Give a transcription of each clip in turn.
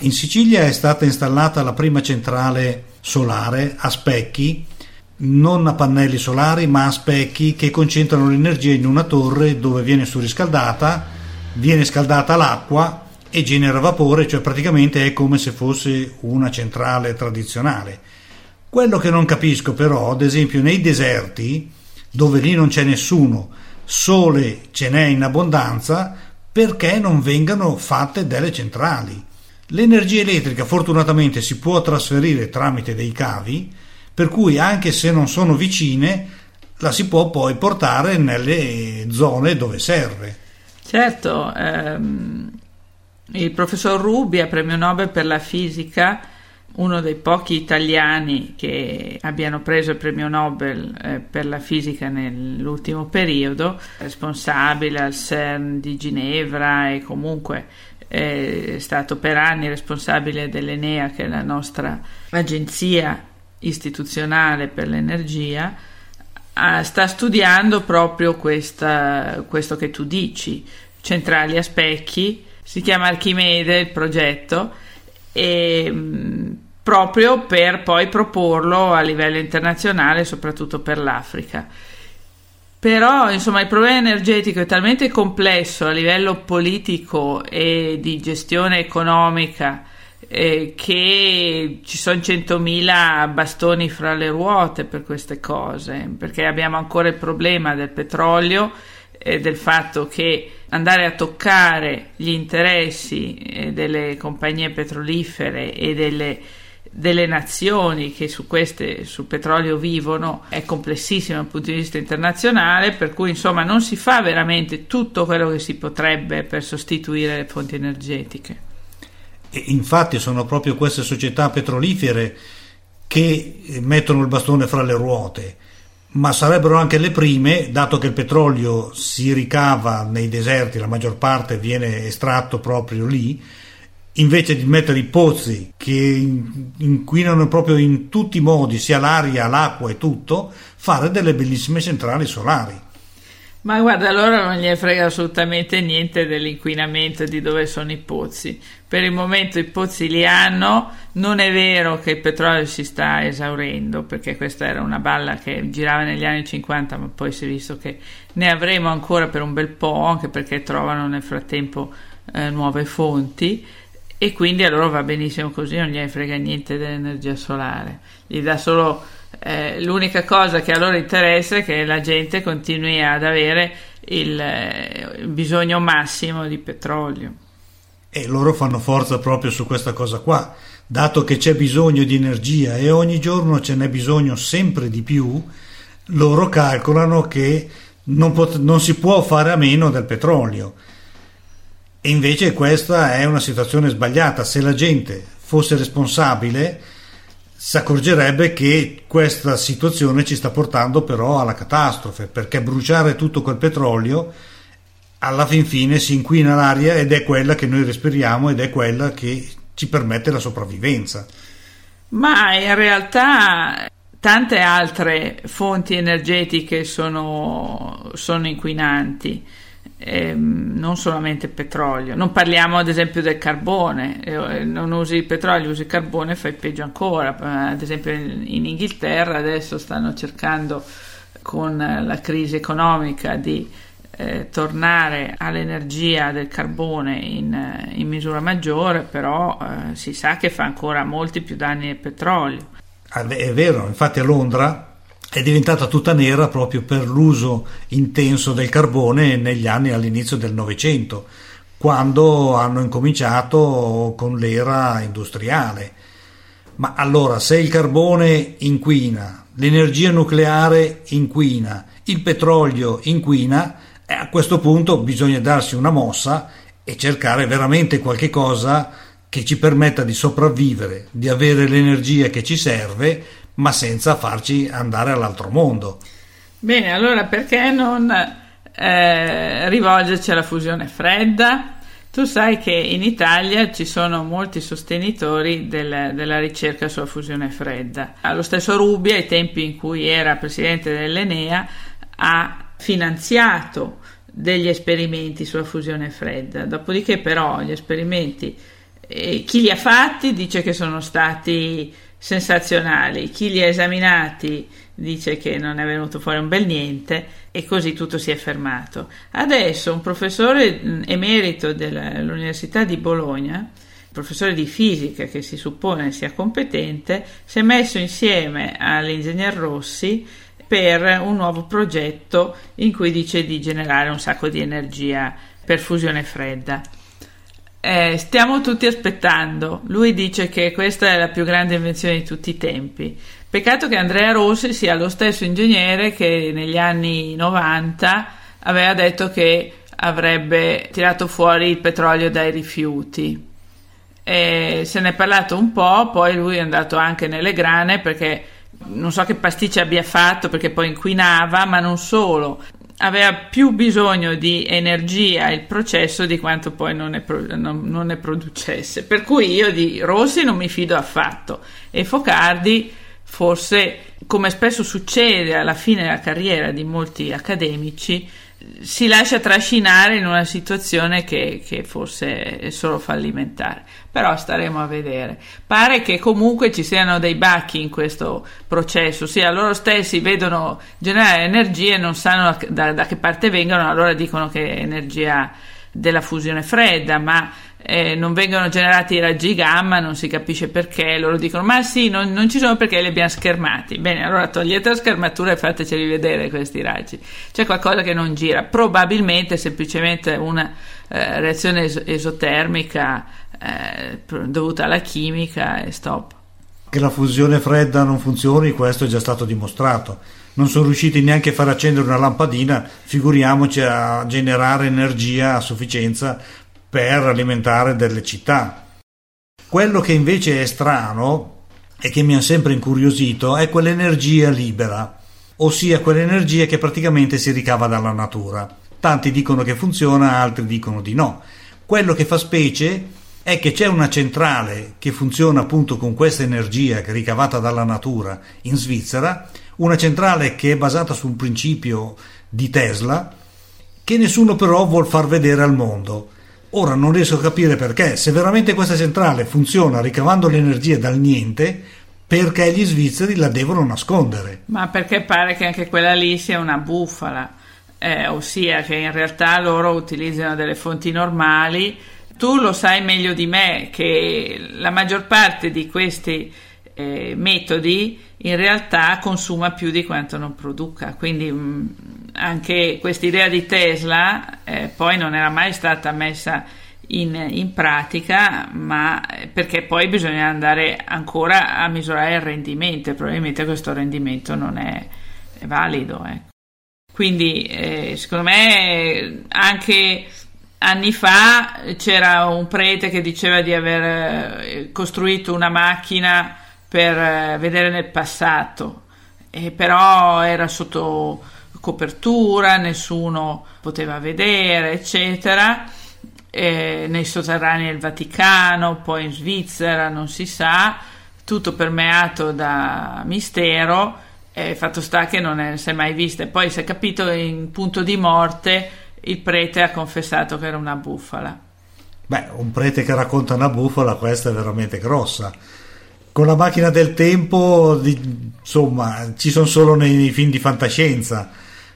In Sicilia è stata installata la prima centrale solare a specchi, non a pannelli solari ma a specchi che concentrano l'energia in una torre dove viene surriscaldata, viene scaldata l'acqua e genera vapore, cioè praticamente è come se fosse una centrale tradizionale. Quello che non capisco però, ad esempio nei deserti, dove lì non c'è nessuno, sole ce n'è in abbondanza, perché non vengano fatte delle centrali? L'energia elettrica fortunatamente si può trasferire tramite dei cavi, per cui anche se non sono vicine, la si può poi portare nelle zone dove serve. Certo, ehm, il professor Rubbia, premio Nobel per la fisica, uno dei pochi italiani che abbiano preso il premio Nobel eh, per la fisica nell'ultimo periodo, responsabile al CERN di Ginevra e comunque è stato per anni responsabile dell'Enea, che è la nostra agenzia istituzionale per l'energia, ah, sta studiando proprio questa, questo che tu dici, centrali a specchi, si chiama Archimede il progetto, e mm, proprio per poi proporlo a livello internazionale, soprattutto per l'Africa. Però, insomma, il problema energetico è talmente complesso a livello politico e di gestione economica eh, che ci sono 100.000 bastoni fra le ruote per queste cose, perché abbiamo ancora il problema del petrolio e del fatto che andare a toccare gli interessi eh, delle compagnie petrolifere e delle delle nazioni che su queste, sul petrolio vivono è complessissimo dal punto di vista internazionale, per cui insomma non si fa veramente tutto quello che si potrebbe per sostituire le fonti energetiche. E infatti sono proprio queste società petrolifere che mettono il bastone fra le ruote, ma sarebbero anche le prime, dato che il petrolio si ricava nei deserti, la maggior parte viene estratto proprio lì, invece di mettere i pozzi che inquinano proprio in tutti i modi, sia l'aria, l'acqua e tutto, fare delle bellissime centrali solari. Ma guarda, allora non gli frega assolutamente niente dell'inquinamento di dove sono i pozzi. Per il momento i pozzi li hanno, non è vero che il petrolio si sta esaurendo, perché questa era una balla che girava negli anni 50, ma poi si è visto che ne avremo ancora per un bel po', anche perché trovano nel frattempo eh, nuove fonti e quindi a loro va benissimo così, non gli frega niente dell'energia solare, gli dà solo eh, l'unica cosa che a loro interessa è che la gente continui ad avere il, eh, il bisogno massimo di petrolio. E loro fanno forza proprio su questa cosa qua, dato che c'è bisogno di energia e ogni giorno ce n'è bisogno sempre di più, loro calcolano che non, pot- non si può fare a meno del petrolio e invece questa è una situazione sbagliata. Se la gente fosse responsabile, si accorgerebbe che questa situazione ci sta portando però alla catastrofe, perché bruciare tutto quel petrolio alla fin fine si inquina l'aria ed è quella che noi respiriamo ed è quella che ci permette la sopravvivenza. Ma in realtà tante altre fonti energetiche sono, sono inquinanti ehm, non solamente petrolio. Non parliamo ad esempio del carbone, eh, non usi petrolio, usi carbone, fai peggio ancora. Eh, ad esempio in, in Inghilterra adesso stanno cercando con la crisi economica di eh, tornare all'energia del carbone in, eh, in misura maggiore, però eh, si sa che fa ancora molti più danni del petrolio. Ah, è vero, infatti a Londra è diventata tutta nera proprio per l'uso intenso del carbone negli anni all'inizio del Novecento, quando hanno incominciato con l'era industriale. Ma allora, se il carbone inquina, l'energia nucleare inquina, il petrolio inquina, eh, a questo punto bisogna darsi una mossa e cercare veramente qualche cosa che ci permetta di sopravvivere, di avere l'energia che ci serve ma senza farci andare all'altro mondo. Bene, allora perché non eh, rivolgerci alla fusione fredda? Tu sai che in Italia ci sono molti sostenitori del, della ricerca sulla fusione fredda. Lo stesso Rubi, ai tempi in cui era presidente dell'Enea, ha finanziato degli esperimenti sulla fusione fredda. Dopodiché, però, gli esperimenti E chi li ha fatti dice che sono stati sensazionali, chi li ha esaminati dice che non è venuto fuori un bel niente e così tutto si è fermato. Adesso un professore emerito dell'Università di Bologna, professore di fisica che si suppone sia competente, si è messo insieme all'ingegner Rossi per un nuovo progetto in cui dice di generare un sacco di energia per fusione fredda. Eh, stiamo tutti aspettando. Lui dice che questa è la più grande invenzione di tutti i tempi. Peccato che Andrea Rossi sia lo stesso ingegnere che negli anni 90 aveva detto che avrebbe tirato fuori il petrolio dai rifiuti. E se ne è parlato un po', poi lui è andato anche nelle grane perché non so che pasticci abbia fatto perché poi inquinava, ma non solo aveva più bisogno di energia il processo di quanto poi non ne, pro- non, non ne, producesse. Per cui io di Rossi non mi fido affatto e Focardi forse, come spesso succede alla fine della carriera di molti accademici, si lascia trascinare in una situazione che, che, forse è solo fallimentare, però staremo a vedere. Pare che comunque ci siano dei bacchi in questo processo, ossia loro stessi vedono generare energie e non sanno da, da che parte vengono, allora dicono che è energia della fusione fredda, ma eh, non vengono generati i raggi gamma, non si capisce perché, loro dicono ma sì, non, non, ci sono perché li abbiamo schermati. Bene, allora togliete la schermatura e fateceli vedere questi raggi. C'è qualcosa che non gira, probabilmente semplicemente una eh, reazione es- esotermica eh, dovuta alla chimica e stop. Che la fusione fredda non funzioni, questo è già stato dimostrato. Non sono riusciti neanche a far accendere una lampadina, figuriamoci a generare energia a sufficienza per alimentare delle città. Quello che invece è strano e che mi ha sempre incuriosito è quell'energia libera, ossia quell'energia che praticamente si ricava dalla natura. Tanti dicono che funziona, altri dicono di no. Quello che fa specie è che c'è una centrale che funziona appunto con questa energia ricavata dalla natura in Svizzera, una centrale che è basata su un principio di Tesla, che nessuno però vuol far vedere al mondo. Ora non riesco a capire perché, se veramente questa centrale funziona ricavando l'energia dal niente, perché gli svizzeri la devono nascondere. Ma perché pare che anche quella lì sia una bufala, eh, ossia che in realtà loro utilizzano delle fonti normali. Tu lo sai meglio di me che la maggior parte di questi eh, metodi in realtà consuma più di quanto non produca. Quindi mh, mm, anche questa idea di Tesla eh, poi non era mai stata messa in, in, pratica, ma eh, perché poi bisogna andare ancora a misurare il rendimento e probabilmente questo rendimento non è, è valido. Ecco. Quindi eh, secondo me anche anni fa c'era un prete che diceva di aver eh, costruito una macchina per eh, vedere nel passato, e però era sotto copertura, nessuno poteva vedere, eccetera. E nei sotterranei del Vaticano, poi in Svizzera, non si sa, tutto permeato da mistero. E fatto sta che non si è mai vista. E poi si è capito in punto di morte il prete ha confessato che era una bufala. Beh, un prete che racconta una bufala, questa è veramente grossa con la macchina del tempo, insomma, ci sono solo nei, film di fantascienza.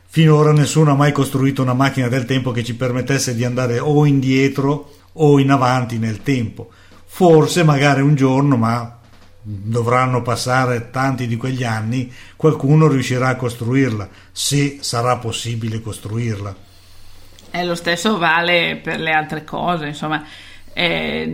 Finora nessuno ha mai costruito una macchina del tempo che ci permettesse di andare o indietro o in avanti nel tempo. Forse magari un giorno, ma dovranno passare tanti di quegli anni, qualcuno riuscirà a costruirla, se sarà possibile costruirla. E lo stesso vale per le altre cose, insomma eh,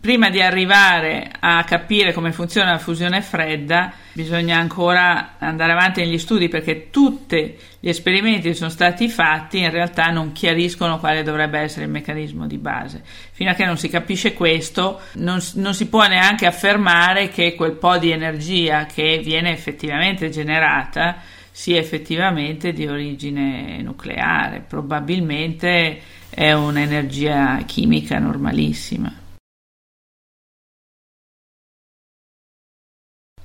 prima di arrivare a capire come funziona la fusione fredda bisogna ancora andare avanti negli studi perché tutti gli esperimenti che sono stati fatti in realtà non chiariscono quale dovrebbe essere il meccanismo di base. Fino a che non si capisce questo non, non si può neanche affermare che quel po' di energia che viene effettivamente generata sia effettivamente di origine nucleare, probabilmente è un'energia chimica normalissima.